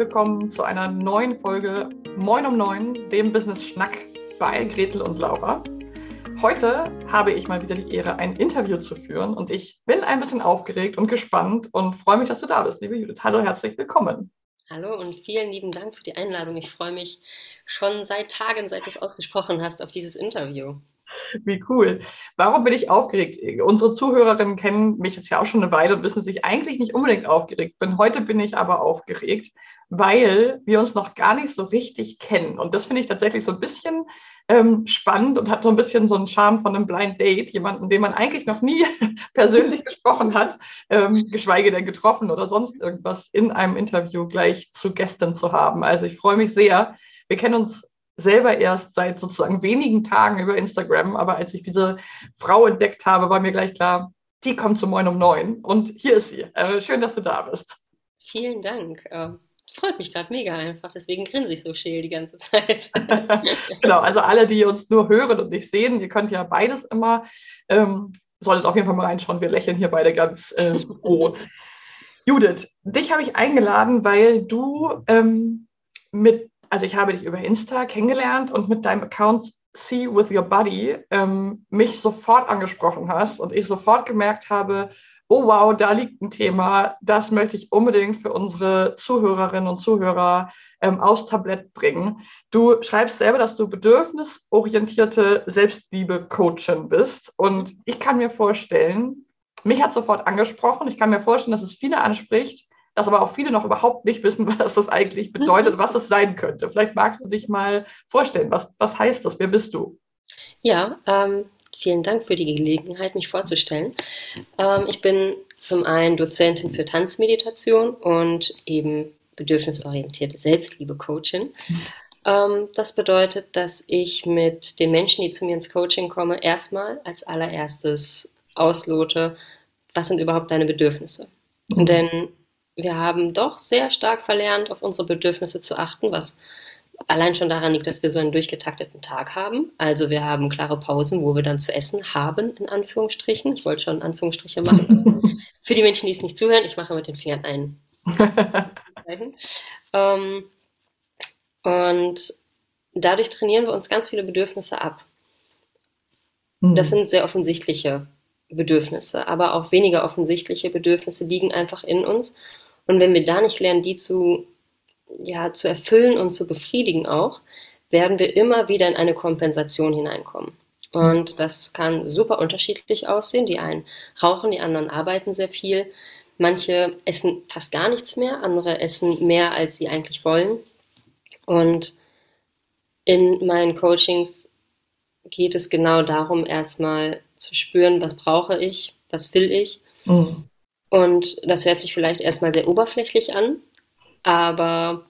willkommen zu einer neuen Folge Moin um Neun, dem Business Schnack bei Gretel und Laura. Heute habe ich mal wieder die Ehre, ein Interview zu führen und ich bin ein bisschen aufgeregt und gespannt und freue mich, dass du da bist, liebe Judith. Hallo, herzlich willkommen. Hallo und vielen lieben Dank für die Einladung. Ich freue mich schon seit Tagen, seit du es ausgesprochen hast, auf dieses Interview. Wie cool. Warum bin ich aufgeregt? Unsere Zuhörerinnen kennen mich jetzt ja auch schon eine Weile und wissen, dass ich eigentlich nicht unbedingt aufgeregt bin. Heute bin ich aber aufgeregt, weil wir uns noch gar nicht so richtig kennen. Und das finde ich tatsächlich so ein bisschen ähm, spannend und hat so ein bisschen so einen Charme von einem Blind Date, jemanden, den man eigentlich noch nie persönlich gesprochen hat, ähm, geschweige denn getroffen oder sonst irgendwas in einem Interview gleich zu Gästen zu haben. Also ich freue mich sehr. Wir kennen uns selber erst seit sozusagen wenigen Tagen über Instagram, aber als ich diese Frau entdeckt habe, war mir gleich klar, die kommt zu Moin um neun und hier ist sie. Äh, schön, dass du da bist. Vielen Dank. Freut mich gerade mega einfach, deswegen grinse ich so scheel die ganze Zeit. genau, also alle, die uns nur hören und nicht sehen, ihr könnt ja beides immer, ähm, solltet auf jeden Fall mal reinschauen, wir lächeln hier beide ganz äh, froh. Judith, dich habe ich eingeladen, weil du ähm, mit also ich habe dich über Insta kennengelernt und mit deinem Account See with Your Body ähm, mich sofort angesprochen hast und ich sofort gemerkt habe, oh wow, da liegt ein Thema, das möchte ich unbedingt für unsere Zuhörerinnen und Zuhörer ähm, aufs Tablett bringen. Du schreibst selber, dass du bedürfnisorientierte Selbstliebe-Coachin bist und ich kann mir vorstellen, mich hat sofort angesprochen, ich kann mir vorstellen, dass es viele anspricht, dass aber auch viele noch überhaupt nicht wissen, was das eigentlich bedeutet, was es sein könnte. Vielleicht magst du dich mal vorstellen, was, was heißt das? Wer bist du? Ja, ähm, vielen Dank für die Gelegenheit, mich vorzustellen. Ähm, ich bin zum einen Dozentin für Tanzmeditation und eben bedürfnisorientierte Selbstliebe-Coachin. Ähm, das bedeutet, dass ich mit den Menschen, die zu mir ins Coaching kommen, erstmal als allererstes auslote, was sind überhaupt deine Bedürfnisse? Mhm. Denn wir haben doch sehr stark verlernt, auf unsere Bedürfnisse zu achten, was allein schon daran liegt, dass wir so einen durchgetakteten Tag haben. Also wir haben klare Pausen, wo wir dann zu essen haben, in Anführungsstrichen. Ich wollte schon Anführungsstriche machen. Für die Menschen, die es nicht zuhören, ich mache mit den Fingern ein. ähm, und dadurch trainieren wir uns ganz viele Bedürfnisse ab. Mhm. Das sind sehr offensichtliche Bedürfnisse, aber auch weniger offensichtliche Bedürfnisse liegen einfach in uns und wenn wir da nicht lernen, die zu, ja, zu erfüllen und zu befriedigen auch, werden wir immer wieder in eine Kompensation hineinkommen. Und das kann super unterschiedlich aussehen. Die einen rauchen, die anderen arbeiten sehr viel. Manche essen fast gar nichts mehr, andere essen mehr, als sie eigentlich wollen. Und in meinen Coachings geht es genau darum, erstmal zu spüren, was brauche ich, was will ich. Mhm. Und das hört sich vielleicht erstmal sehr oberflächlich an, aber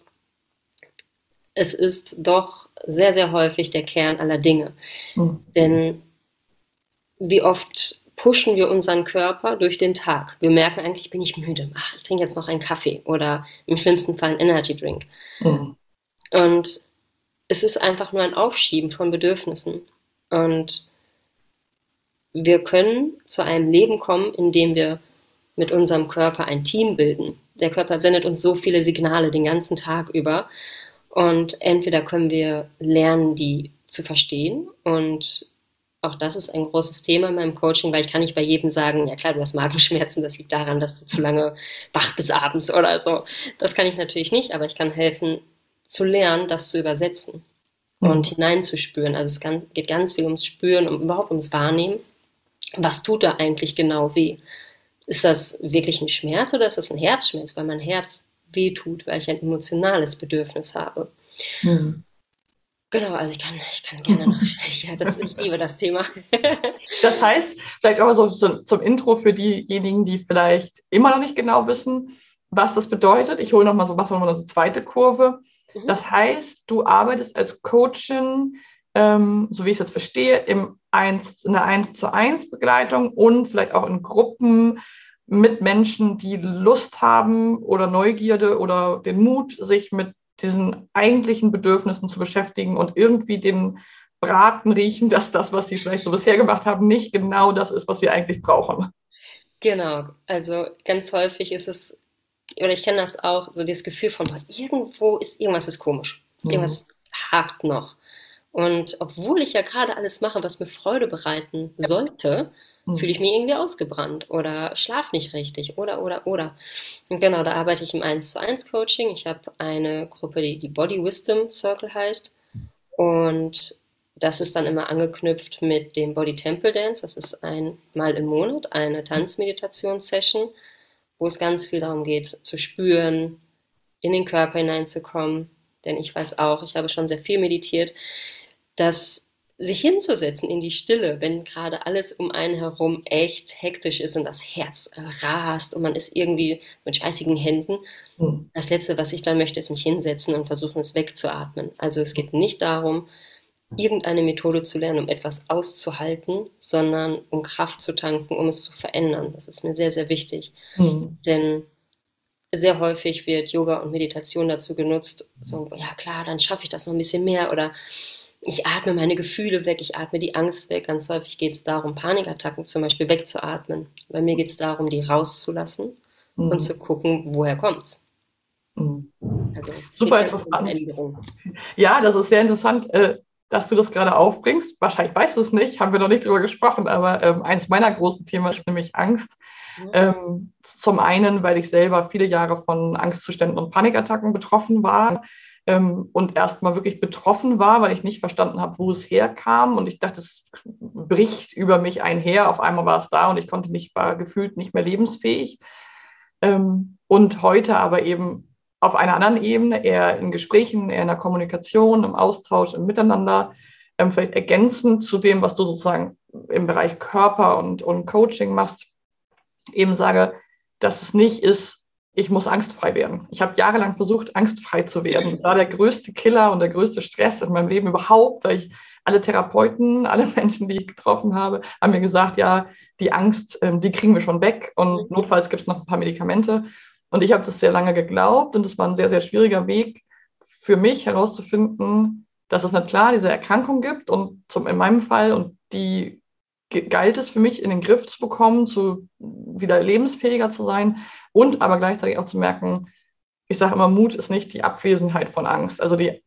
es ist doch sehr, sehr häufig der Kern aller Dinge. Mhm. Denn wie oft pushen wir unseren Körper durch den Tag? Wir merken eigentlich, bin ich müde. Ach, ich trinke jetzt noch einen Kaffee oder im schlimmsten Fall einen Energy Drink. Mhm. Und es ist einfach nur ein Aufschieben von Bedürfnissen. Und wir können zu einem Leben kommen, in dem wir mit unserem Körper ein Team bilden. Der Körper sendet uns so viele Signale den ganzen Tag über. Und entweder können wir lernen, die zu verstehen. Und auch das ist ein großes Thema in meinem Coaching, weil ich kann nicht bei jedem sagen, ja klar, du hast Magenschmerzen, das liegt daran, dass du zu lange wach bis abends oder so. Das kann ich natürlich nicht, aber ich kann helfen, zu lernen, das zu übersetzen und mhm. hineinzuspüren. Also es kann, geht ganz viel ums Spüren, um überhaupt ums Wahrnehmen. Was tut da eigentlich genau weh? Ist das wirklich ein Schmerz oder ist das ein Herzschmerz, weil mein Herz wehtut, weil ich ein emotionales Bedürfnis habe? Mhm. Genau, also ich kann, ich kann gerne noch, ja, das, ich liebe das Thema. das heißt, vielleicht auch so, so zum Intro für diejenigen, die vielleicht immer noch nicht genau wissen, was das bedeutet. Ich hole nochmal so, was nochmal eine zweite Kurve. Mhm. Das heißt, du arbeitest als Coachin, ähm, so wie ich es jetzt verstehe, im 1, in der 1 zu 1 Begleitung und vielleicht auch in Gruppen mit Menschen, die Lust haben oder Neugierde oder den Mut, sich mit diesen eigentlichen Bedürfnissen zu beschäftigen und irgendwie den Braten riechen, dass das, was sie vielleicht so bisher gemacht haben, nicht genau das ist, was sie eigentlich brauchen. Genau, also ganz häufig ist es oder ich kenne das auch, so dieses Gefühl von, irgendwo ist, irgendwas ist komisch. Mhm. Irgendwas hakt noch. Und obwohl ich ja gerade alles mache, was mir Freude bereiten sollte, mhm. fühle ich mich irgendwie ausgebrannt oder schlaf nicht richtig oder, oder, oder. Und genau, da arbeite ich im 1 zu 1 Coaching. Ich habe eine Gruppe, die die Body Wisdom Circle heißt. Und das ist dann immer angeknüpft mit dem Body Temple Dance. Das ist einmal im Monat eine Tanzmeditation-Session, wo es ganz viel darum geht, zu spüren, in den Körper hineinzukommen. Denn ich weiß auch, ich habe schon sehr viel meditiert, dass sich hinzusetzen in die Stille, wenn gerade alles um einen herum echt hektisch ist und das Herz rast und man ist irgendwie mit schweißigen Händen. Mhm. Das Letzte, was ich dann möchte, ist mich hinsetzen und versuchen, es wegzuatmen. Also es geht nicht darum, irgendeine Methode zu lernen, um etwas auszuhalten, sondern um Kraft zu tanken, um es zu verändern. Das ist mir sehr, sehr wichtig. Mhm. Denn sehr häufig wird Yoga und Meditation dazu genutzt, so, ja klar, dann schaffe ich das noch ein bisschen mehr oder ich atme meine Gefühle weg, ich atme die Angst weg. Ganz häufig geht es darum, Panikattacken zum Beispiel wegzuatmen. Bei mir geht es darum, die rauszulassen mhm. und zu gucken, woher kommt's. Mhm. Also, Super interessant. Ja, das ist sehr interessant, äh, dass du das gerade aufbringst. Wahrscheinlich weißt du es nicht, haben wir noch nicht drüber gesprochen, aber ähm, eins meiner großen Themen ist nämlich Angst. Mhm. Ähm, zum einen, weil ich selber viele Jahre von Angstzuständen und Panikattacken betroffen war ähm, und erstmal wirklich betroffen war, weil ich nicht verstanden habe, wo es herkam. Und ich dachte, es bricht über mich einher. Auf einmal war es da und ich konnte nicht, war gefühlt nicht mehr lebensfähig. Ähm, und heute aber eben auf einer anderen Ebene, eher in Gesprächen, eher in der Kommunikation, im Austausch, im Miteinander, ähm, vielleicht ergänzend zu dem, was du sozusagen im Bereich Körper und, und Coaching machst, eben sage, dass es nicht ist, ich muss angstfrei werden. Ich habe jahrelang versucht, angstfrei zu werden. Das war der größte Killer und der größte Stress in meinem Leben überhaupt, weil ich alle Therapeuten, alle Menschen, die ich getroffen habe, haben mir gesagt, ja, die Angst, ähm, die kriegen wir schon weg und mhm. notfalls gibt es noch ein paar Medikamente. Und ich habe das sehr lange geglaubt und es war ein sehr, sehr schwieriger Weg für mich herauszufinden, dass es nicht klar diese Erkrankung gibt und zum, in meinem Fall und die galt es für mich in den Griff zu bekommen, zu wieder lebensfähiger zu sein und aber gleichzeitig auch zu merken, ich sage immer, Mut ist nicht die Abwesenheit von Angst. Also die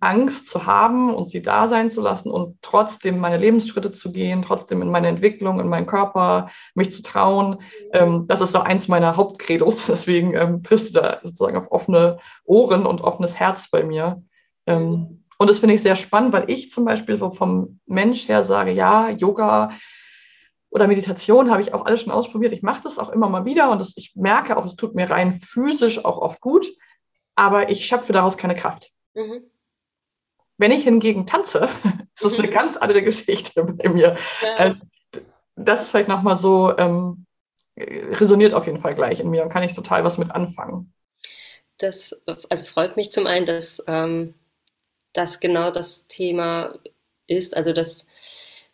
Angst zu haben und sie da sein zu lassen und trotzdem meine Lebensschritte zu gehen, trotzdem in meine Entwicklung, in meinen Körper, mich zu trauen. Ähm, das ist so eins meiner Hauptcredos. Deswegen ähm, triffst du da sozusagen auf offene Ohren und offenes Herz bei mir. Ähm, und das finde ich sehr spannend, weil ich zum Beispiel so vom Mensch her sage, ja, Yoga oder Meditation habe ich auch alles schon ausprobiert. Ich mache das auch immer mal wieder und das, ich merke auch, es tut mir rein physisch auch oft gut, aber ich schöpfe daraus keine Kraft. Mhm. Wenn ich hingegen tanze, ist das eine mhm. ganz andere Geschichte bei mir. Ja. Äh, das ist vielleicht nochmal so, ähm, resoniert auf jeden Fall gleich in mir und kann ich total was mit anfangen. Das also freut mich zum einen, dass ähm, das genau das Thema ist. Also dass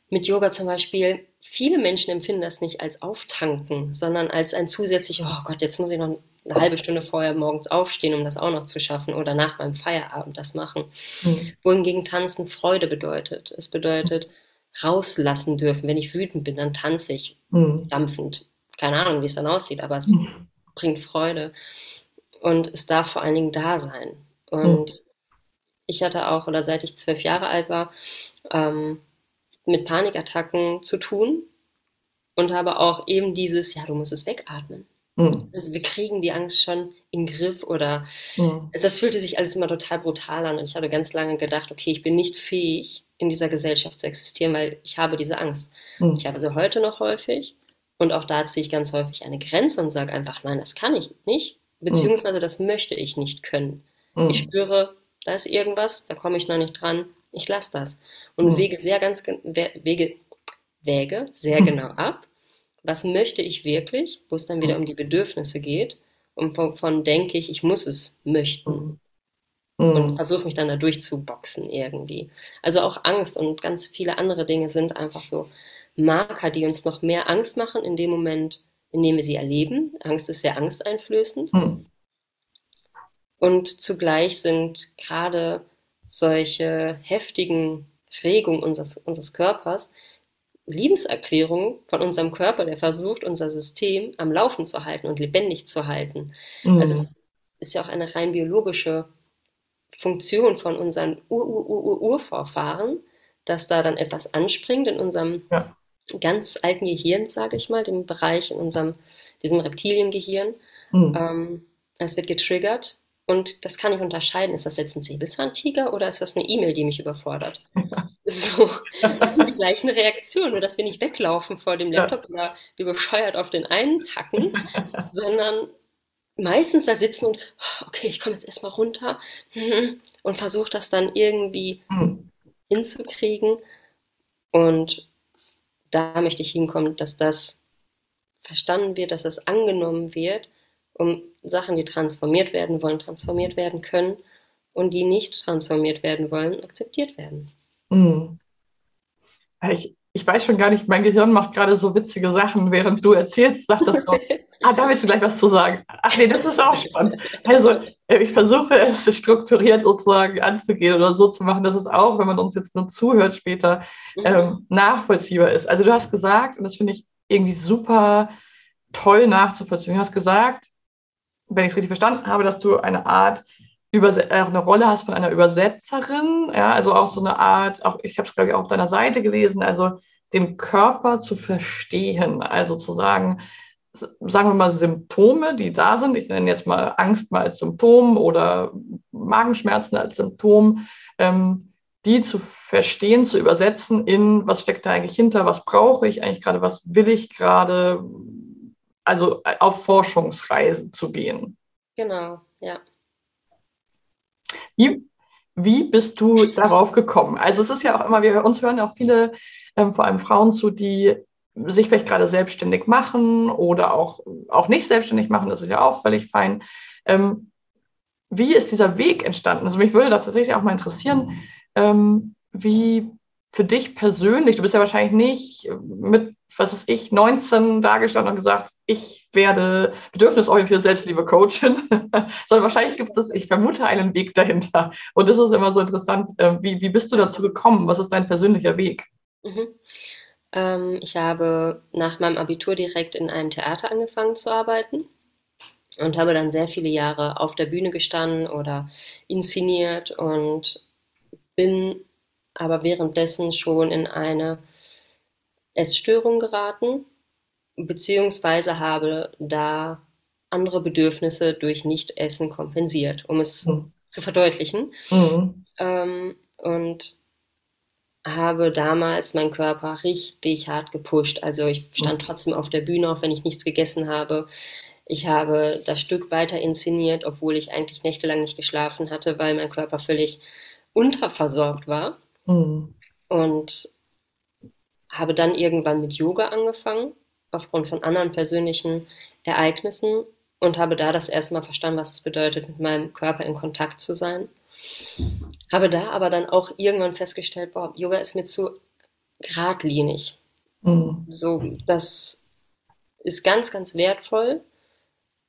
mit Yoga zum Beispiel viele Menschen empfinden das nicht als Auftanken, sondern als ein zusätzliches, oh Gott, jetzt muss ich noch eine halbe Stunde vorher morgens aufstehen, um das auch noch zu schaffen oder nach meinem Feierabend das machen. Mhm. Wohingegen Tanzen Freude bedeutet. Es bedeutet rauslassen dürfen. Wenn ich wütend bin, dann tanze ich mhm. dampfend. Keine Ahnung, wie es dann aussieht, aber es mhm. bringt Freude. Und es darf vor allen Dingen da sein. Und mhm ich hatte auch, oder seit ich zwölf Jahre alt war, ähm, mit Panikattacken zu tun und habe auch eben dieses, ja, du musst es wegatmen. Mhm. Also wir kriegen die Angst schon in den Griff oder mhm. das fühlte sich alles immer total brutal an und ich habe ganz lange gedacht, okay, ich bin nicht fähig, in dieser Gesellschaft zu existieren, weil ich habe diese Angst. Mhm. Ich habe sie heute noch häufig und auch da ziehe ich ganz häufig eine Grenze und sage einfach, nein, das kann ich nicht, beziehungsweise das möchte ich nicht können. Ich mhm. spüre, da ist irgendwas, da komme ich noch nicht dran, ich lasse das. Und mhm. wege sehr ganz wege, wäge sehr genau ab, was möchte ich wirklich, wo es dann wieder um die Bedürfnisse geht und von, von denke ich, ich muss es möchten. Mhm. Und versuche mich dann da durchzuboxen irgendwie. Also auch Angst und ganz viele andere Dinge sind einfach so Marker, die uns noch mehr Angst machen in dem Moment, in dem wir sie erleben. Angst ist sehr angsteinflößend. Mhm. Und zugleich sind gerade solche heftigen Regungen unseres, unseres Körpers Liebeserklärung von unserem Körper, der versucht, unser System am Laufen zu halten und lebendig zu halten. Mhm. Also es ist ja auch eine rein biologische Funktion von unseren Ur-Ur-Ur-Urvorfahren, dass da dann etwas anspringt in unserem ja. ganz alten Gehirn, sage ich mal, dem Bereich in unserem, diesem Reptiliengehirn. Mhm. Ähm, es wird getriggert und das kann ich unterscheiden. Ist das jetzt ein Säbelzahntiger oder ist das eine E-Mail, die mich überfordert? so, das sind die gleichen Reaktionen, nur dass wir nicht weglaufen vor dem Laptop ja. oder wie bescheuert auf den einen hacken, sondern meistens da sitzen und, okay, ich komme jetzt erstmal runter und versuche das dann irgendwie mhm. hinzukriegen. Und da möchte ich hinkommen, dass das verstanden wird, dass das angenommen wird um Sachen, die transformiert werden wollen, transformiert werden können und die nicht transformiert werden wollen, akzeptiert werden. Mhm. Ich, ich weiß schon gar nicht, mein Gehirn macht gerade so witzige Sachen, während du erzählst, sagt das so. ah, da willst du gleich was zu sagen. Ach nee, das ist auch spannend. Also, äh, ich versuche es strukturiert sozusagen anzugehen oder so zu machen, dass es auch, wenn man uns jetzt nur zuhört später, mhm. ähm, nachvollziehbar ist. Also, du hast gesagt, und das finde ich irgendwie super toll nachzuvollziehen, du hast gesagt, wenn ich es richtig verstanden habe, dass du eine Art Übers äh, eine Rolle hast von einer Übersetzerin, ja, also auch so eine Art, auch ich habe es glaube ich auch auf deiner Seite gelesen, also den Körper zu verstehen, also zu sagen, sagen wir mal Symptome, die da sind. Ich nenne jetzt mal Angst mal als Symptom oder Magenschmerzen als Symptom, ähm, die zu verstehen, zu übersetzen in, was steckt da eigentlich hinter, was brauche ich eigentlich gerade, was will ich gerade, also äh, auf Forschungsreise zu gehen. Genau, ja. Wie, wie bist du darauf gekommen? Also es ist ja auch immer, wir uns hören auch viele, ähm, vor allem Frauen zu, die sich vielleicht gerade selbstständig machen oder auch, auch nicht selbstständig machen, das ist ja auch völlig fein. Ähm, wie ist dieser Weg entstanden? Also mich würde da tatsächlich auch mal interessieren, ähm, wie für dich persönlich, du bist ja wahrscheinlich nicht mit was ist ich, 19 dargestanden und gesagt, ich werde bedürfnisorientierte Selbstliebe-Coachin, sondern wahrscheinlich gibt es, ich vermute, einen Weg dahinter. Und das ist immer so interessant. Äh, wie, wie bist du dazu gekommen? Was ist dein persönlicher Weg? Mhm. Ähm, ich habe nach meinem Abitur direkt in einem Theater angefangen zu arbeiten und habe dann sehr viele Jahre auf der Bühne gestanden oder inszeniert und bin aber währenddessen schon in eine Essstörung geraten, beziehungsweise habe da andere Bedürfnisse durch Nichtessen kompensiert, um es mhm. zu verdeutlichen. Mhm. Ähm, und habe damals meinen Körper richtig hart gepusht. Also ich stand mhm. trotzdem auf der Bühne, auch wenn ich nichts gegessen habe. Ich habe das Stück weiter inszeniert, obwohl ich eigentlich nächtelang nicht geschlafen hatte, weil mein Körper völlig unterversorgt war. Mhm. Und habe dann irgendwann mit Yoga angefangen, aufgrund von anderen persönlichen Ereignissen und habe da das erste Mal verstanden, was es bedeutet, mit meinem Körper in Kontakt zu sein. Habe da aber dann auch irgendwann festgestellt, boah, Yoga ist mir zu geradlinig. Mhm. So, das ist ganz, ganz wertvoll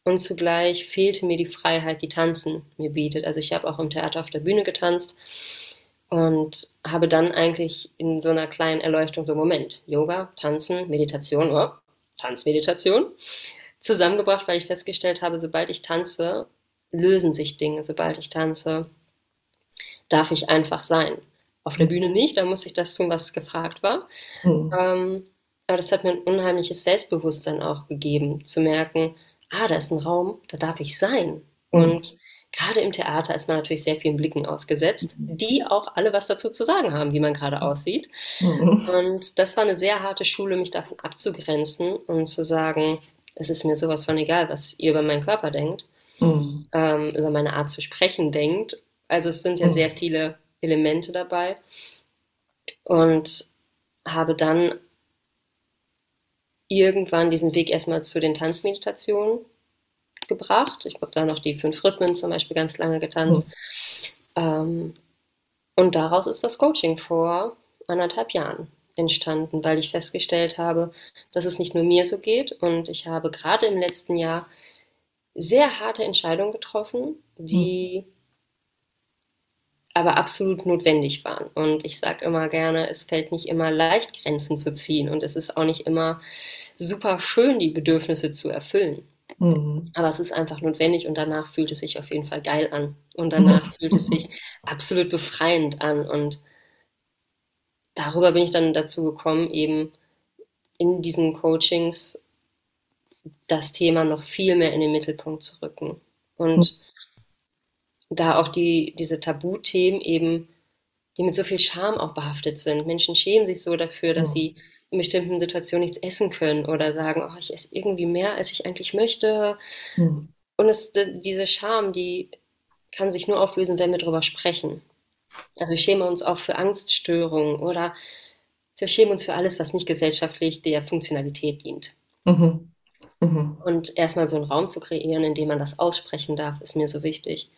und zugleich fehlte mir die Freiheit, die Tanzen mir bietet. Also ich habe auch im Theater auf der Bühne getanzt und habe dann eigentlich in so einer kleinen Erleuchtung so Moment, Yoga, Tanzen, Meditation, oh, Tanzmeditation zusammengebracht, weil ich festgestellt habe, sobald ich tanze, lösen sich Dinge. Sobald ich tanze, darf ich einfach sein. Auf der Bühne nicht, da muss ich das tun, was gefragt war. Mhm. Ähm, aber das hat mir ein unheimliches Selbstbewusstsein auch gegeben, zu merken, ah, da ist ein Raum, da darf ich sein. Mhm. Und gerade im Theater ist man natürlich sehr vielen Blicken ausgesetzt, die auch alle was dazu zu sagen haben, wie man gerade aussieht. Mhm. Und das war eine sehr harte Schule, mich davon abzugrenzen und zu sagen, es ist mir sowas von egal, was ihr über meinen Körper denkt, mhm. ähm, über meine Art zu sprechen denkt. Also es sind ja mhm. sehr viele Elemente dabei. Und habe dann irgendwann diesen Weg erstmal zu den Tanzmeditationen gebracht. Ich habe da noch die fünf Rhythmen zum Beispiel ganz lange getanzt. Mhm. Ähm, und daraus ist das Coaching vor anderthalb Jahren entstanden, weil ich festgestellt habe, dass es nicht nur mir so geht. Und ich habe gerade im letzten Jahr sehr harte Entscheidungen getroffen, die mhm. aber absolut notwendig waren. Und ich sage immer gerne, es fällt nicht immer leicht, Grenzen zu ziehen. Und es ist auch nicht immer super schön, die Bedürfnisse zu erfüllen. Mhm. Aber es ist einfach notwendig und danach fühlt es sich auf jeden Fall geil an. Und danach fühlt es sich absolut befreiend an. Und darüber bin ich dann dazu gekommen, eben in diesen Coachings das Thema noch viel mehr in den Mittelpunkt zu rücken. Und mhm. da auch die, diese Tabuthemen eben, die mit so viel Scham auch behaftet sind. Menschen schämen sich so dafür, dass mhm. sie in bestimmten Situationen nichts essen können oder sagen, oh, ich esse irgendwie mehr, als ich eigentlich möchte. Mhm. Und es, diese Scham, die kann sich nur auflösen, wenn wir darüber sprechen. Also wir schämen uns auch für Angststörungen oder wir schämen uns für alles, was nicht gesellschaftlich der Funktionalität dient. Mhm. Mhm. Und erstmal so einen Raum zu kreieren, in dem man das aussprechen darf, ist mir so wichtig.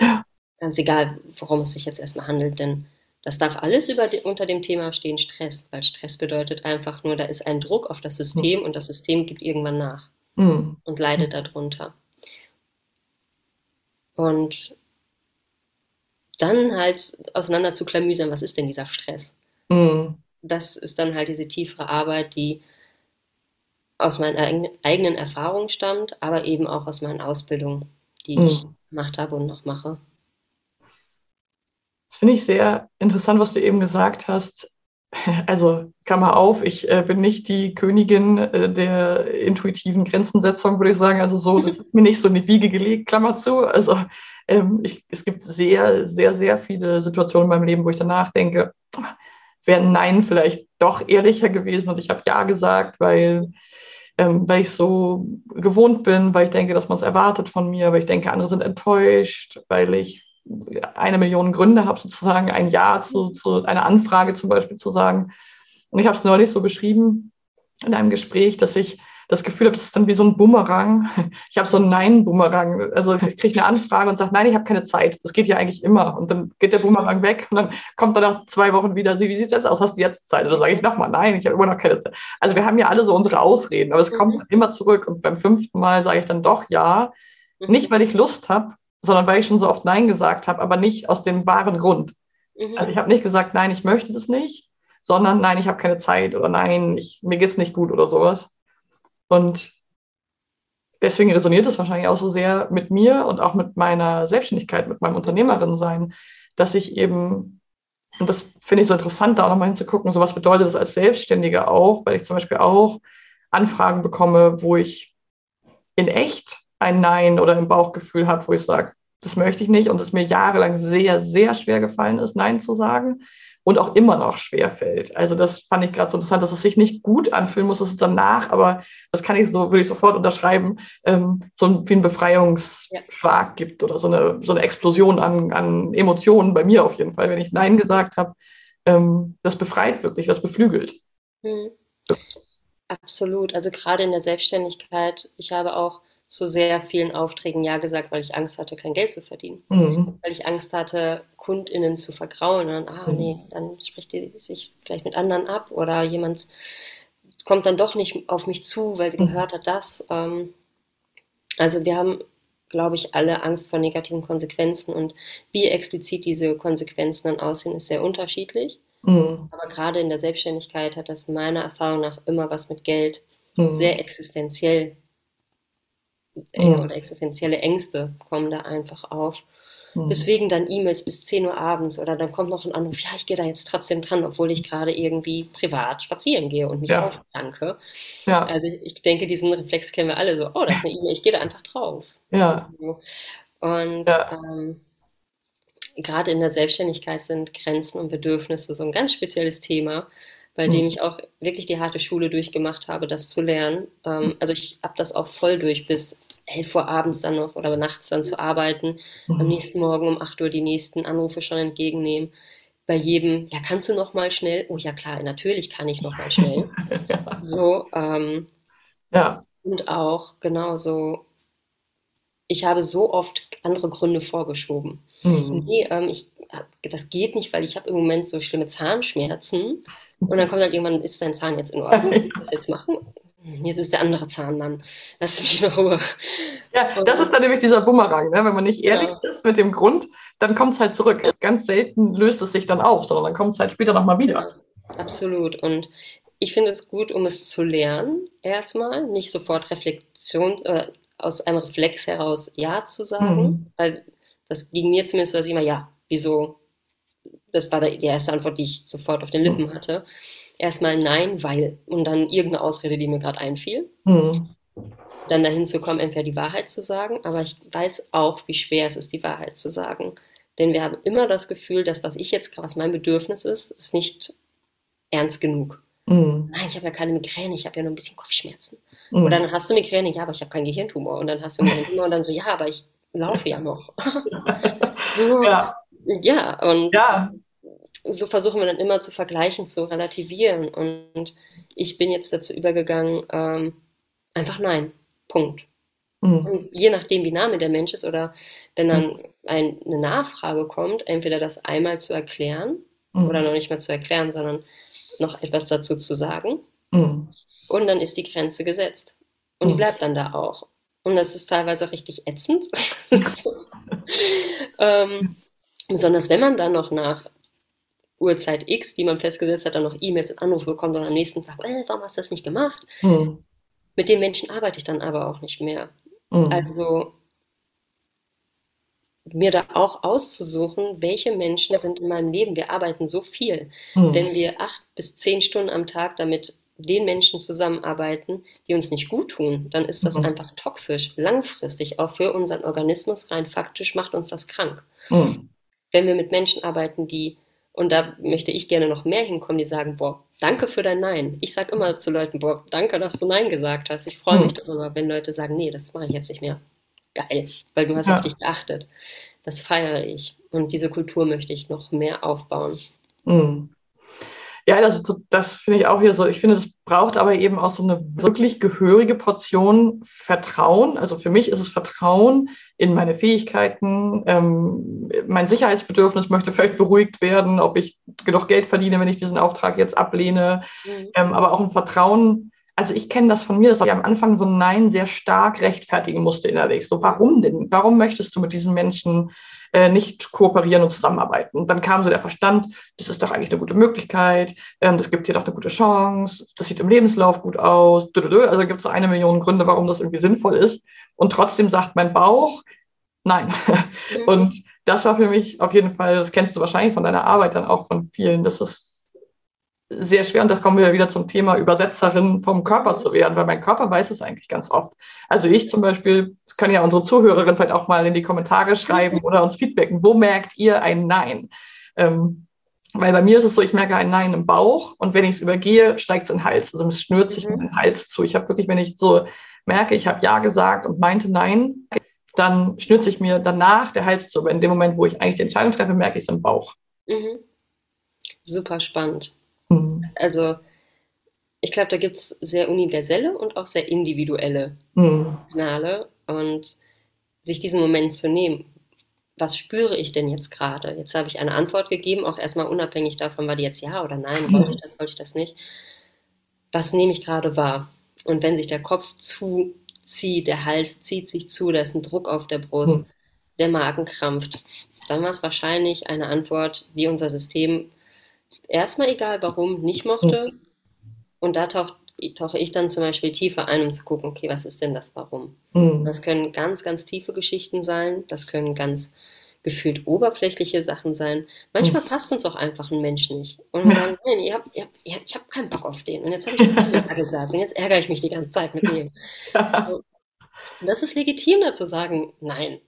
Ja. Ganz egal, worum es sich jetzt erstmal handelt, denn das darf alles die, unter dem Thema stehen Stress, weil Stress bedeutet einfach nur, da ist ein Druck auf das System mhm. und das System gibt irgendwann nach mhm. und leidet darunter. Und dann halt auseinander zu klamüsern, was ist denn dieser Stress? Mhm. Das ist dann halt diese tiefere Arbeit, die aus meinen eigenen Erfahrungen stammt, aber eben auch aus meinen Ausbildungen, die mhm. ich gemacht habe und noch mache. Finde ich sehr interessant, was du eben gesagt hast. Also, Klammer auf, ich äh, bin nicht die Königin äh, der intuitiven Grenzensetzung, würde ich sagen. Also, so, das ist mir nicht so in die Wiege gelegt, Klammer zu. Also, ähm, ich, es gibt sehr, sehr, sehr viele Situationen in meinem Leben, wo ich danach denke, wäre Nein vielleicht doch ehrlicher gewesen und ich habe Ja gesagt, weil ähm, weil ich so gewohnt bin, weil ich denke, dass man es erwartet von mir, weil ich denke, andere sind enttäuscht, weil ich eine Million Gründe habe, sozusagen ein Ja zu, zu einer Anfrage zum Beispiel zu sagen. Und ich habe es neulich so beschrieben in einem Gespräch, dass ich das Gefühl habe, das ist dann wie so ein Bumerang. Ich habe so einen Nein-Bumerang. Also ich kriege eine Anfrage und sage, nein, ich habe keine Zeit. Das geht ja eigentlich immer. Und dann geht der Bumerang weg und dann kommt er nach zwei Wochen wieder, sie, wie sieht es jetzt aus? Hast du jetzt Zeit? Und dann sage ich nochmal, nein, ich habe immer noch keine Zeit. Also wir haben ja alle so unsere Ausreden, aber es kommt mhm. immer zurück. Und beim fünften Mal sage ich dann doch ja. Mhm. Nicht, weil ich Lust habe, sondern weil ich schon so oft Nein gesagt habe, aber nicht aus dem wahren Grund. Mhm. Also ich habe nicht gesagt, nein, ich möchte das nicht, sondern nein, ich habe keine Zeit oder nein, ich, mir geht es nicht gut oder sowas. Und deswegen resoniert es wahrscheinlich auch so sehr mit mir und auch mit meiner Selbstständigkeit, mit meinem Unternehmerin-Sein, dass ich eben, und das finde ich so interessant, da auch nochmal hinzugucken, so was bedeutet das als Selbstständige auch, weil ich zum Beispiel auch Anfragen bekomme, wo ich in echt ein Nein oder ein Bauchgefühl habe, wo ich sage, das möchte ich nicht und es mir jahrelang sehr, sehr schwer gefallen ist, Nein zu sagen und auch immer noch schwer fällt. Also das fand ich gerade so interessant, dass es sich nicht gut anfühlen muss, dass es danach, aber das kann ich so, würde ich sofort unterschreiben, ähm, so ein, wie ein Befreiungsschlag gibt oder so eine, so eine Explosion an, an Emotionen bei mir auf jeden Fall, wenn ich Nein gesagt habe. Ähm, das befreit wirklich, das beflügelt. Mhm. Absolut. Also gerade in der Selbstständigkeit, ich habe auch zu sehr vielen Aufträgen Ja gesagt, weil ich Angst hatte, kein Geld zu verdienen. Mhm. Weil ich Angst hatte, KundInnen zu vergrauen. Und dann, ah, nee, mhm. dann spricht die sich vielleicht mit anderen ab oder jemand kommt dann doch nicht auf mich zu, weil sie mhm. gehört hat, das. Ähm, also wir haben, glaube ich, alle Angst vor negativen Konsequenzen und wie explizit diese Konsequenzen dann aussehen, ist sehr unterschiedlich. Mhm. Aber gerade in der Selbstständigkeit hat das meiner Erfahrung nach immer was mit Geld mhm. sehr existenziell mhm. oder existenzielle Ängste kommen da einfach auf. Mhm. Deswegen dann E-Mails bis 10 Uhr abends oder dann kommt noch ein Anruf, ja, ich gehe da jetzt trotzdem dran, obwohl ich gerade irgendwie privat spazieren gehe und mich ja. aufdanke. Ja. Also ich denke, diesen Reflex kennen wir alle so, oh, das ist eine E-Mail, ich gehe da einfach drauf. Ja. Also, und ja. Ähm, gerade in der Selbstständigkeit sind Grenzen und Bedürfnisse so ein ganz spezielles Thema, bei mhm. dem ich auch wirklich die harte Schule durchgemacht habe, das zu lernen. Ähm, mhm. also ich habe das auch voll durch bis 11 Uhr abends dann noch oder nachts dann zu arbeiten, mhm. am nächsten Morgen um 8 Uhr die nächsten Anrufe schon entgegennehmen. Bei jedem, ja, kannst du noch mal schnell? Oh ja, klar, natürlich kann ich noch mal schnell. ja. So, ähm, ja. Und auch genauso, ich habe so oft andere Gründe vorgeschoben. Mhm. Nee, ähm, ich, das geht nicht, weil ich habe im Moment so schlimme Zahnschmerzen. Und dann kommt dann irgendwann, ist dein Zahn jetzt in Ordnung? Willst du das jetzt machen? Jetzt ist der andere Zahnmann. Lass mich in Ruhe. Ja, das ist dann nämlich dieser Bumerang. Ne? Wenn man nicht ehrlich ja. ist mit dem Grund, dann kommt es halt zurück. Ganz selten löst es sich dann auf, sondern dann kommt es halt später nochmal wieder. Absolut. Und ich finde es gut, um es zu lernen, erstmal, nicht sofort Reflexion, äh, aus einem Reflex heraus Ja zu sagen, mhm. weil das ging mir zumindest so, dass ich immer Ja, wieso? Das war die erste Antwort, die ich sofort auf den Lippen mhm. hatte. Erstmal Nein, weil und dann irgendeine Ausrede, die mir gerade einfiel. Mhm. Dann dahin zu kommen, entweder die Wahrheit zu sagen, aber ich weiß auch, wie schwer es ist, die Wahrheit zu sagen. Denn wir haben immer das Gefühl, dass was ich jetzt, was mein Bedürfnis ist, ist nicht ernst genug. Mhm. Nein, ich habe ja keine Migräne, ich habe ja nur ein bisschen Kopfschmerzen. Mhm. Und dann hast du Migräne, ja, aber ich habe keinen Gehirntumor. Und dann hast du einen Gehirntumor und dann so, ja, aber ich laufe ja noch. so, ja. ja, und ja. So versuchen wir dann immer zu vergleichen, zu relativieren. Und ich bin jetzt dazu übergegangen, ähm, einfach nein. Punkt. Mhm. Und je nachdem, wie nah mir der Mensch ist oder wenn dann mhm. ein, eine Nachfrage kommt, entweder das einmal zu erklären mhm. oder noch nicht mal zu erklären, sondern noch etwas dazu zu sagen. Mhm. Und dann ist die Grenze gesetzt. Und die mhm. bleibt dann da auch. Und das ist teilweise richtig ätzend. ähm, besonders wenn man dann noch nach Uhrzeit X, die man festgesetzt hat, dann noch E-Mails und Anrufe bekommt und am nächsten Tag, äh, warum hast du das nicht gemacht? Mhm. Mit den Menschen arbeite ich dann aber auch nicht mehr. Mhm. Also mir da auch auszusuchen, welche Menschen sind in meinem Leben. Wir arbeiten so viel. Mhm. Wenn wir acht bis zehn Stunden am Tag damit den Menschen zusammenarbeiten, die uns nicht gut tun, dann ist das mhm. einfach toxisch, langfristig, auch für unseren Organismus rein faktisch macht uns das krank. Mhm. Wenn wir mit Menschen arbeiten, die, und da möchte ich gerne noch mehr hinkommen, die sagen, boah, danke für dein Nein. Ich sage immer zu Leuten, boah, danke, dass du Nein gesagt hast. Ich freue mich mhm. darüber, wenn Leute sagen, nee, das mache ich jetzt nicht mehr geil, weil du hast ja. auf dich geachtet. Das feiere ich. Und diese Kultur möchte ich noch mehr aufbauen. Mhm. Ja, das, so, das finde ich auch hier so. Ich finde, es braucht aber eben auch so eine wirklich gehörige Portion Vertrauen. Also für mich ist es Vertrauen in meine Fähigkeiten. Ähm, mein Sicherheitsbedürfnis möchte vielleicht beruhigt werden, ob ich genug Geld verdiene, wenn ich diesen Auftrag jetzt ablehne. Mhm. Ähm, aber auch ein Vertrauen also ich kenne das von mir, dass ich am Anfang so ein Nein sehr stark rechtfertigen musste innerlich. So, warum denn? Warum möchtest du mit diesen Menschen äh, nicht kooperieren und zusammenarbeiten? Und dann kam so der Verstand, das ist doch eigentlich eine gute Möglichkeit, ähm, das gibt dir doch eine gute Chance, das sieht im Lebenslauf gut aus. Also gibt es so eine Million Gründe, warum das irgendwie sinnvoll ist. Und trotzdem sagt mein Bauch, nein. Mhm. Und das war für mich auf jeden Fall, das kennst du wahrscheinlich von deiner Arbeit dann auch von vielen, das ist sehr schwer und da kommen wir wieder zum Thema Übersetzerin vom Körper zu werden, weil mein Körper weiß es eigentlich ganz oft. Also ich zum Beispiel, das können ja unsere Zuhörerinnen vielleicht auch mal in die Kommentare schreiben oder uns feedbacken, wo merkt ihr ein Nein? Ähm, weil bei mir ist es so, ich merke ein Nein im Bauch und wenn ich es übergehe, steigt es in den Hals. Also es schnürt sich mhm. in den Hals zu. Ich habe wirklich, wenn ich so merke, ich habe Ja gesagt und meinte Nein, dann schnürt sich mir danach der Hals zu. Aber in dem Moment, wo ich eigentlich die Entscheidung treffe, merke ich es im Bauch. Mhm. Super spannend. Also ich glaube, da gibt es sehr universelle und auch sehr individuelle mhm. Kanäle und sich diesen Moment zu nehmen. Was spüre ich denn jetzt gerade? Jetzt habe ich eine Antwort gegeben, auch erstmal unabhängig davon, war die jetzt ja oder nein, wollte ich das, wollte ich das nicht. Was nehme ich gerade wahr? Und wenn sich der Kopf zuzieht, der Hals zieht sich zu, da ist ein Druck auf der Brust, mhm. der Magen krampft, dann war es wahrscheinlich eine Antwort, die unser System erstmal egal warum nicht mochte. Und da taucht, tauche ich dann zum Beispiel tiefer ein, um zu gucken, okay, was ist denn das Warum? Mhm. Das können ganz, ganz tiefe Geschichten sein, das können ganz gefühlt oberflächliche Sachen sein. Manchmal mhm. passt uns auch einfach ein Mensch nicht. Und wir sagen, nein, ihr habt, ihr habt, ihr habt, ich habe keinen Bock auf den. Und jetzt habe ich das gesagt. Und jetzt ärgere ich mich die ganze Zeit mit dem. Und das ist legitim, dazu sagen, nein.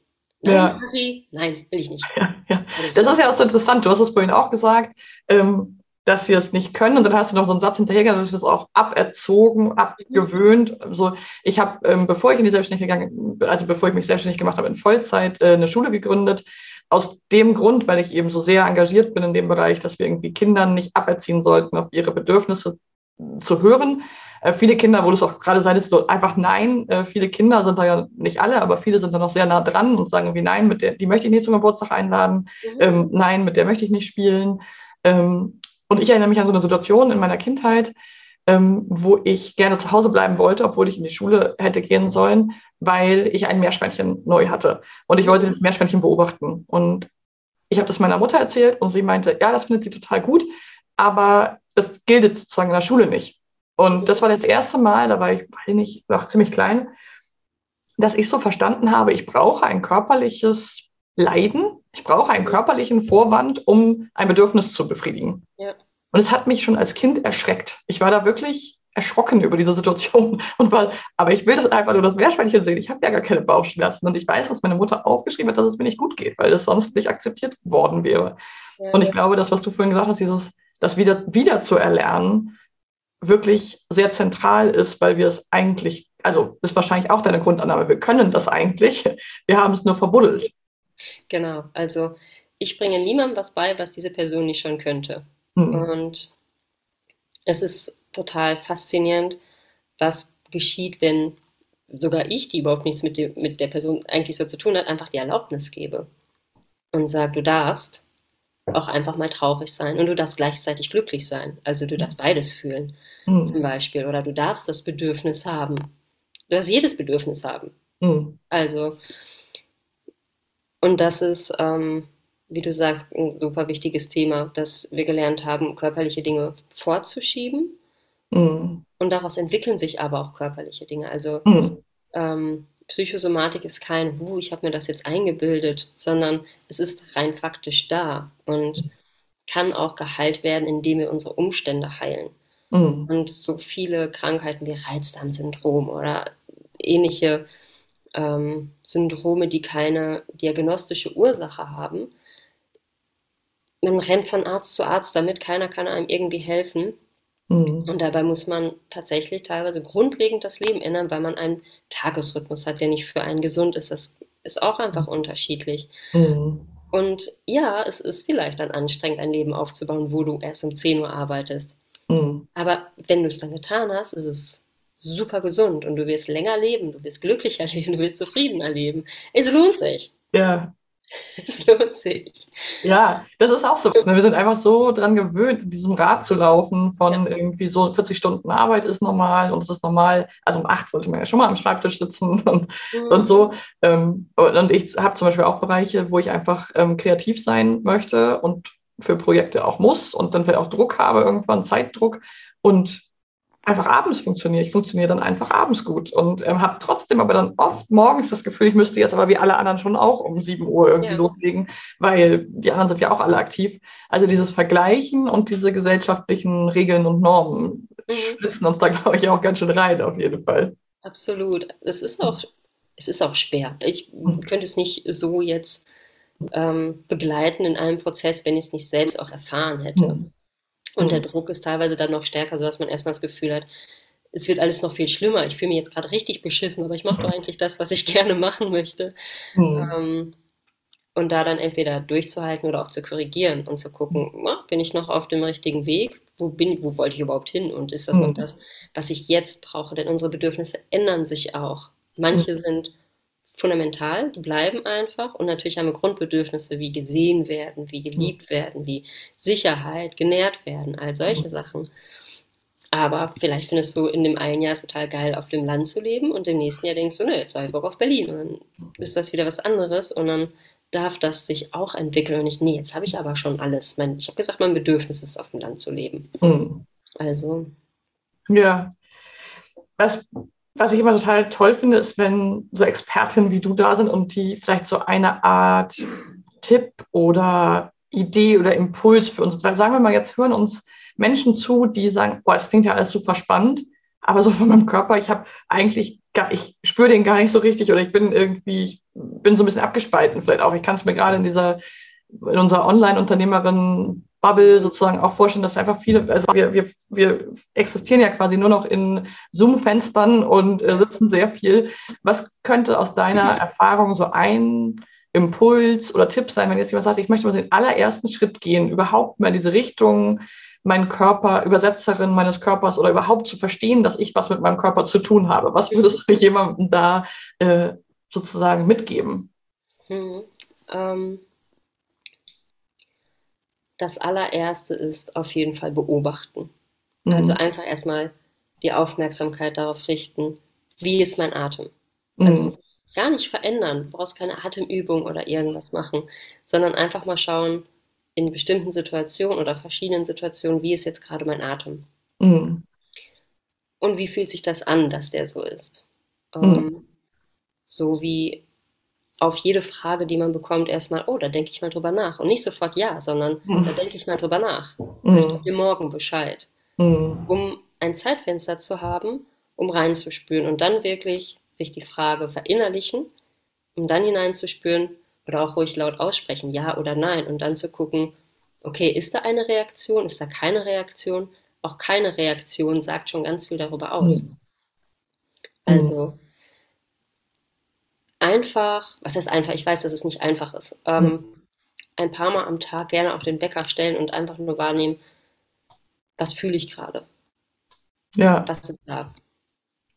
Nein, ja. Harry, nein, will ich nicht. Ja, ja. Das ist ja auch so interessant. Du hast es vorhin auch gesagt, ähm, dass wir es nicht können. Und dann hast du noch so einen Satz hinterhergegangen, dass wir es auch aberzogen, abgewöhnt. Mhm. Also ich habe, ähm, bevor ich in die Selbstständigkeit gegangen, also bevor ich mich selbstständig gemacht habe, in Vollzeit äh, eine Schule gegründet. Aus dem Grund, weil ich eben so sehr engagiert bin in dem Bereich, dass wir irgendwie Kindern nicht aberziehen sollten, auf ihre Bedürfnisse zu hören. Äh, viele Kinder, wo du es auch gerade sagst, so einfach nein. Äh, viele Kinder sind da ja nicht alle, aber viele sind da noch sehr nah dran und sagen wie nein, mit der, die möchte ich nicht zum Geburtstag einladen. Mhm. Ähm, nein, mit der möchte ich nicht spielen. Ähm, und ich erinnere mich an so eine Situation in meiner Kindheit. ähm, wo ich gerne zu Hause bleiben wollte, obwohl ich in die Schule hätte gehen sollen, weil ich ein Meerschweinchen neu hatte. Und ich wollte das Meerschweinchen beobachten. Und ich habe das meiner Mutter erzählt und sie meinte, ja, das findet sie total gut, aber das gilt sozusagen in der Schule nicht. Und das war das erste Mal, da war ich, weiß nicht, noch ziemlich klein, dass ich so verstanden habe, ich brauche ein körperliches Leiden, ich brauche einen körperlichen Vorwand, um ein Bedürfnis zu befriedigen. Ja. Und es hat mich schon als Kind erschreckt. Ich war da wirklich erschrocken über diese Situation und war, aber ich will das einfach nur das Meerschweinchen sehen. Ich habe ja gar keine Bauchschmerzen und ich weiß, dass meine Mutter aufgeschrieben hat, dass es mir nicht gut geht, weil es sonst nicht akzeptiert worden wäre. Ja, und ich ja. glaube, das, was du vorhin gesagt hast, dieses, das wieder, wieder zu erlernen, wirklich sehr zentral ist, weil wir es eigentlich, also ist wahrscheinlich auch deine Grundannahme, wir können das eigentlich, wir haben es nur verbuddelt. Genau, also ich bringe niemandem was bei, was diese Person nicht schon könnte. Mhm. Und es ist total faszinierend, was geschieht, wenn sogar ich, die überhaupt nichts mit, die, mit der Person eigentlich so zu tun hat, einfach die Erlaubnis gebe und sage, du darfst auch einfach mal traurig sein und du darfst gleichzeitig glücklich sein. Also du darfst beides fühlen, mhm. zum Beispiel. Oder du darfst das Bedürfnis haben. Du darfst jedes Bedürfnis haben. Mhm. Also, und das ist, ähm, wie du sagst, ein super wichtiges Thema, dass wir gelernt haben, körperliche Dinge vorzuschieben. Mhm. Und daraus entwickeln sich aber auch körperliche Dinge. Also mhm. ähm, Psychosomatik ist kein, uh, ich habe mir das jetzt eingebildet, sondern es ist rein faktisch da und kann auch geheilt werden, indem wir unsere Umstände heilen. Mhm. Und so viele Krankheiten wie Reizdarmsyndrom oder ähnliche ähm, Syndrome, die keine diagnostische Ursache haben, man rennt von Arzt zu Arzt damit, keiner kann einem irgendwie helfen. Mhm. Und dabei muss man tatsächlich teilweise grundlegend das Leben ändern, weil man einen Tagesrhythmus hat, der nicht für einen gesund ist. Das ist auch einfach unterschiedlich. Mhm. Und ja, es ist vielleicht dann anstrengend, ein Leben aufzubauen, wo du erst um 10 Uhr arbeitest. Mhm. Aber wenn du es dann getan hast, ist es super gesund und du wirst länger leben, du wirst glücklicher leben, du wirst zufriedener leben. Es lohnt sich. Ja, Es lohnt sich. Ja, das ist auch so. Wir sind einfach so dran gewöhnt, in diesem Rad zu laufen, von ja. irgendwie so 40 Stunden Arbeit ist normal und es ist normal, also um acht sollte man ja schon mal am Schreibtisch sitzen und, mhm. und so. Ähm, und ich habe zum Beispiel auch Bereiche, wo ich einfach ähm, kreativ sein möchte und für Projekte auch muss und dann vielleicht auch Druck habe, irgendwann Zeitdruck. Und einfach abends funktioniere. Ich funktioniere dann einfach abends gut und ähm, habe trotzdem aber dann oft morgens das Gefühl, ich müsste jetzt aber wie alle anderen schon auch um 7 Uhr irgendwie ja. loslegen, weil die anderen sind ja auch alle aktiv. Also dieses Vergleichen und diese gesellschaftlichen Regeln und Normen mhm. schlitzen uns da, glaube ich, auch ganz schön rein, auf jeden Fall. Absolut. Es ist auch, es ist auch schwer. Ich mhm. könnte es nicht so jetzt ähm, begleiten in einem Prozess, wenn ich es nicht selbst auch erfahren hätte. Mhm. Und der mhm. Druck ist teilweise dann noch stärker, sodass man erstmal das Gefühl hat, es wird alles noch viel schlimmer. Ich fühle mich jetzt gerade richtig beschissen, aber ich mache doch eigentlich das, was ich gerne machen möchte. Mhm. Ähm, und da dann entweder durchzuhalten oder auch zu korrigieren und zu gucken, oh, bin ich noch auf dem richtigen Weg? Wo bin, wo wollte ich überhaupt hin? Und ist das mhm. noch das, was ich jetzt brauche? Denn unsere Bedürfnisse ändern sich auch. Manche mhm. sind fundamental, die bleiben einfach und natürlich haben wir Grundbedürfnisse wie gesehen werden, wie geliebt werden, wie Sicherheit, genährt werden, all solche. Sachen. Aber vielleicht findest du in dem einen Jahr total geil, auf dem Land zu leben und im nächsten Jahr denkst du, ne, jetzt habe ich Bock auf Berlin. Und dann ist das wieder was anderes und dann darf das sich auch entwickeln und nicht, nee, jetzt habe ich aber schon alles. Mein, ich habe gesagt, mein Bedürfnis ist, auf dem Land zu leben. Mhm. Also. Ja. Was was ich immer total toll finde, ist, wenn so Expertinnen wie du da sind und die vielleicht so eine Art Tipp oder Idee oder Impuls für uns, weil sagen wir mal, jetzt hören uns Menschen zu, die sagen, boah, das klingt ja alles super spannend, aber so von meinem Körper, ich habe eigentlich, gar, ich spüre den gar nicht so richtig oder ich bin irgendwie, ich bin so ein bisschen abgespalten vielleicht auch. Ich kann es mir gerade in dieser, in unserer Online-Unternehmerin Bubble sozusagen auch vorstellen, dass einfach viele, also wir, wir, wir existieren ja quasi nur noch in Zoom-Fenstern und äh, sitzen sehr viel. Was könnte aus deiner Erfahrung so ein Impuls oder Tipp sein, wenn jetzt jemand sagt, ich möchte mal den allerersten Schritt gehen, überhaupt mal in diese Richtung, meinen Körper, Übersetzerin meines Körpers oder überhaupt zu verstehen, dass ich was mit meinem Körper zu tun habe? Was würdest du jemandem da äh, sozusagen mitgeben? Hm, ähm das allererste ist auf jeden Fall beobachten. Also mhm. Also einfach erstmal die Aufmerksamkeit darauf richten, wie ist mein Atem. Also mhm. gar nicht verändern, du brauchst keine Atemübung oder irgendwas machen, sondern einfach mal schauen, in bestimmten Situationen oder verschiedenen Situationen, wie ist jetzt gerade mein Atem. Mhm. Und wie fühlt sich das an, dass der so ist? Mhm. Ähm, so wie auf jede Frage, die man bekommt, erstmal, oh, da denke ich mal drüber nach. Und nicht sofort ja, sondern mhm. da denke ich mal drüber nach. Mhm. Ich gebe dir morgen Bescheid. Mhm. Um ein Zeitfenster zu haben, um reinzuspüren und dann wirklich sich die Frage verinnerlichen, um dann hineinzuspüren oder auch ruhig laut aussprechen, ja oder nein, und dann zu gucken, okay, ist da eine Reaktion, ist da keine Reaktion? Auch keine Reaktion sagt schon ganz viel darüber aus. Mhm. Also einfach, was heißt einfach, ich weiß, dass es nicht einfach ist, ähm, mhm. ein paar Mal am Tag gerne auf den Wecker stellen und einfach nur wahrnehmen, was fühle ich gerade. Ja. Was ist da?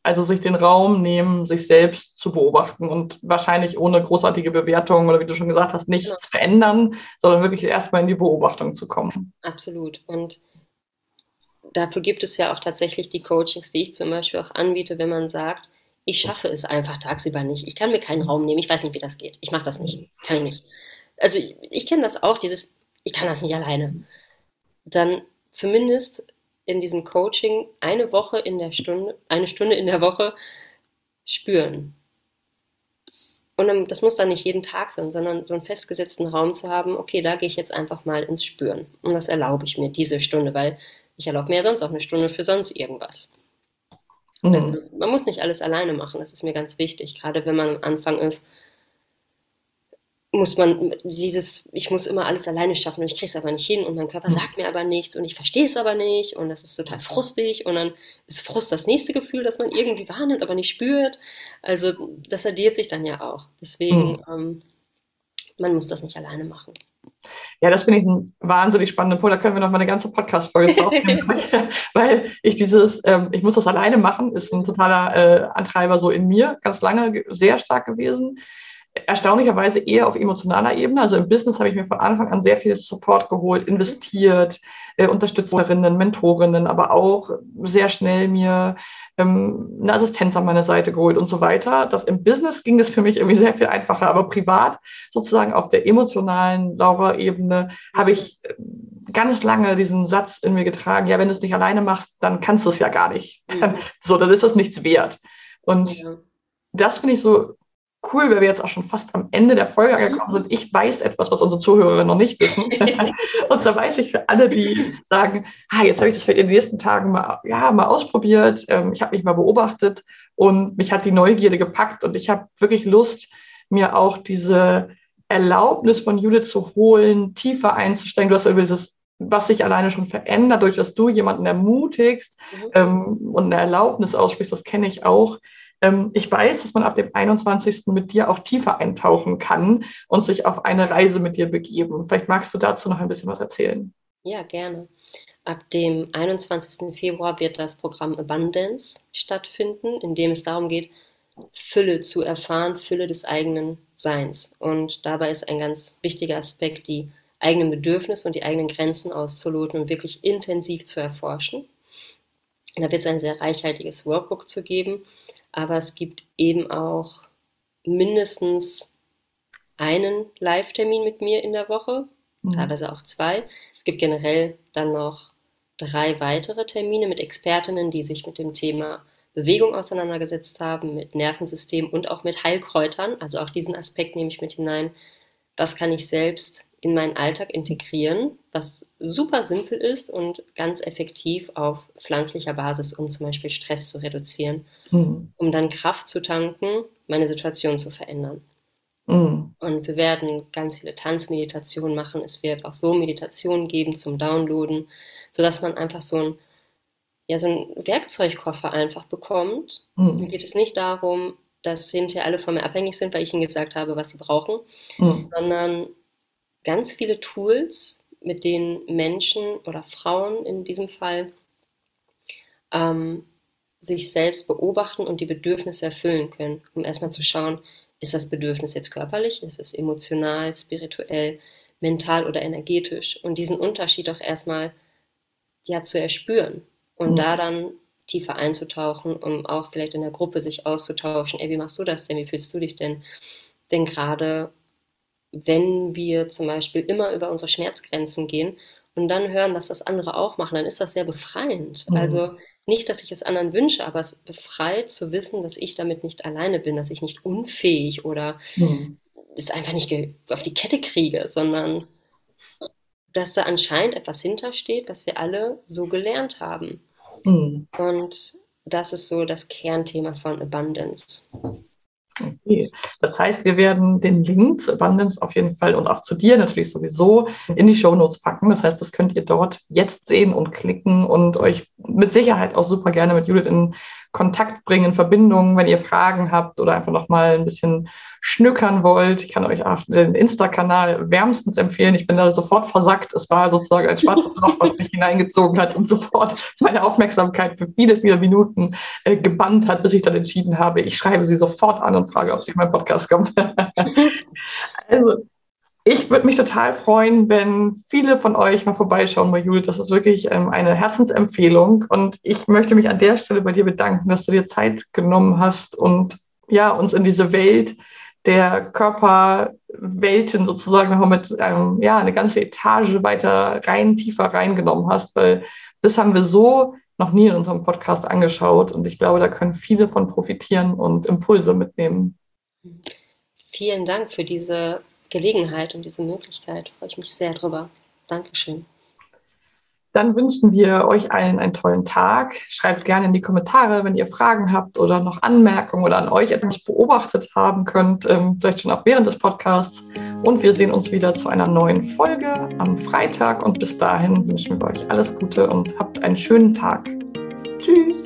Also sich den Raum nehmen, sich selbst zu beobachten und wahrscheinlich ohne großartige Bewertung oder wie du schon gesagt hast, nichts genau. verändern, sondern wirklich erstmal in die Beobachtung zu kommen. Absolut. Und dafür gibt es ja auch tatsächlich die Coachings, die ich zum Beispiel auch anbiete, wenn man sagt, ich schaffe es einfach tagsüber nicht. Ich kann mir keinen Raum nehmen. Ich weiß nicht, wie das geht. Ich mache das nicht. Kann ich nicht. Also ich, ich kenne das auch, dieses, ich kann das nicht alleine. Dann zumindest in diesem Coaching eine Woche in der Stunde, eine Stunde in der Woche spüren. Und dann, das muss dann nicht jeden Tag sein, sondern so einen festgesetzten Raum zu haben, okay, da gehe ich jetzt einfach mal ins Spüren. Und das erlaube ich mir, diese Stunde, weil ich erlaube mir ja sonst auch eine Stunde für sonst irgendwas. Mhm. Also, man muss nicht alles alleine machen, das ist mir ganz wichtig. Gerade wenn man am Anfang ist, muss man dieses, ich muss immer alles alleine schaffen und ich kriege es aber nicht hin und mein Körper mhm. sagt mir aber nichts und ich verstehe es aber nicht und das ist total frustig und dann ist Frust das nächste Gefühl, das man irgendwie wahrnimmt, aber nicht spürt. Also das addiert sich dann ja auch. Deswegen, mhm. ähm, man muss das nicht alleine machen. Ja, das finde ich ein wahnsinnig spannender Punkt. Da können wir noch mal eine ganze Podcast-Folge aufnehmen, weil ich dieses, ähm, ich muss das alleine machen, ist ein totaler äh, Antreiber so in mir, ganz lange sehr stark gewesen. Erstaunlicherweise eher auf emotionaler Ebene. Also im Business habe ich mir von Anfang an sehr viel Support geholt, investiert, äh, Unterstützerinnen, Mentorinnen, aber auch sehr schnell mir ähm, eine Assistenz an meine Seite geholt und so weiter. Das im Business ging das für mich irgendwie sehr viel einfacher, aber privat sozusagen auf der emotionalen Laura-Ebene habe ich äh, ganz lange diesen Satz in mir getragen, ja, wenn du es nicht alleine machst, dann kannst du es ja gar nicht. Dann, mhm. so, dann ist das nichts wert. Und ja. das finde ich so cool, weil wir jetzt auch schon fast am Ende der Folge angekommen sind. Ich weiß etwas, was unsere Zuhörer noch nicht wissen. und zwar weiß ich für alle, die sagen, ah, jetzt habe ich das vielleicht in den nächsten Tagen mal, ja, mal ausprobiert. Ähm, ich habe mich mal beobachtet und mich hat die Neugierde gepackt und ich habe wirklich Lust, mir auch diese Erlaubnis von Judith zu holen, tiefer einzusteigen. Du hast über dieses was sich alleine schon verändert, durch dass du jemanden ermutigst mhm. ähm, und eine Erlaubnis aussprichst, das kenne ich auch, ich weiß, dass man ab dem 21. mit dir auch tiefer eintauchen kann und sich auf eine Reise mit dir begeben. Vielleicht magst du dazu noch ein bisschen was erzählen. Ja, gerne. Ab dem 21. Februar wird das Programm Abundance stattfinden, in dem es darum geht, Fülle zu erfahren, Fülle des eigenen Seins. Und dabei ist ein ganz wichtiger Aspekt, die eigenen Bedürfnisse und die eigenen Grenzen auszuloten und wirklich intensiv zu erforschen. da wird es ein sehr reichhaltiges Workbook zu geben, aber es gibt eben auch mindestens einen Live-Termin mit mir in der Woche, mhm. teilweise auch zwei. Es gibt generell dann noch drei weitere Termine mit Expertinnen, die sich mit dem Thema Bewegung auseinandergesetzt haben, mit Nervensystem und auch mit Heilkräutern. Also auch diesen Aspekt nehme ich mit hinein. Was kann ich selbst in meinen Alltag integrieren, was super simpel ist und ganz effektiv auf pflanzlicher Basis, um zum Beispiel Stress zu reduzieren, mhm. um dann Kraft zu tanken, meine Situation zu verändern. Mhm. Und wir werden ganz viele Tanzmeditationen machen. Es wird auch so Meditationen geben zum Downloaden, sodass man einfach so ein ja, so einen Werkzeugkoffer einfach bekommt. Mhm. Mir geht es nicht darum, dass hinterher alle von mir abhängig sind, weil ich ihnen gesagt habe, was sie brauchen, mhm. sondern ganz viele Tools, mit denen Menschen oder Frauen in diesem Fall ähm, sich selbst beobachten und die Bedürfnisse erfüllen können, um erstmal zu schauen, ist das Bedürfnis jetzt körperlich, ist es emotional, spirituell, mental oder energetisch und diesen Unterschied auch erstmal ja zu erspüren. Und mhm. da dann tiefer einzutauchen, um auch vielleicht in der Gruppe sich auszutauschen. Ey, wie machst du das denn? Wie fühlst du dich denn? Denn gerade wenn wir zum Beispiel immer über unsere Schmerzgrenzen gehen und dann hören, dass das andere auch machen, dann ist das sehr befreiend. Mhm. Also nicht, dass ich es anderen wünsche, aber es befreit zu wissen, dass ich damit nicht alleine bin, dass ich nicht unfähig oder mhm. es einfach nicht auf die Kette kriege, sondern dass da anscheinend etwas hintersteht, was wir alle so gelernt haben. Mhm. Und das ist so das Kernthema von Abundance. Okay. Das heißt, wir werden den Link zu Abundance auf jeden Fall und auch zu dir natürlich sowieso in die Show Notes packen. Das heißt, das könnt ihr dort jetzt sehen und klicken und euch mit Sicherheit auch super gerne mit Judith in Kontakt bringen, in Verbindung, wenn ihr Fragen habt oder einfach nochmal ein bisschen schnückern wollt. Ich kann euch auch den Insta-Kanal wärmstens empfehlen. Ich bin da sofort versackt. Es war sozusagen ein schwarzes Loch, was mich hineingezogen hat und sofort meine Aufmerksamkeit für viele, viele Minuten äh, gebannt hat, bis ich dann entschieden habe, ich schreibe sie sofort an und frage, ob sie in meinen Podcast kommt. also ich würde mich total freuen, wenn viele von euch mal vorbeischauen bei Judith. Das ist wirklich ähm, eine Herzensempfehlung. Und ich möchte mich an der Stelle bei dir bedanken, dass du dir Zeit genommen hast und ja, uns in diese Welt der Körperwelten sozusagen nochmal mit ähm, ja, eine ganze Etage weiter rein, tiefer reingenommen hast, weil das haben wir so noch nie in unserem Podcast angeschaut. Und ich glaube, da können viele von profitieren und Impulse mitnehmen. Vielen Dank für diese Gelegenheit und diese Möglichkeit. Freue ich mich sehr drüber. Dankeschön. Dann wünschen wir euch allen einen tollen Tag. Schreibt gerne in die Kommentare, wenn ihr Fragen habt oder noch Anmerkungen oder an euch etwas beobachtet haben könnt, ähm, vielleicht schon auch während des Podcasts. Und wir sehen uns wieder zu einer neuen Folge am Freitag. Und bis dahin wünschen wir euch alles Gute und habt einen schönen Tag. Tschüss.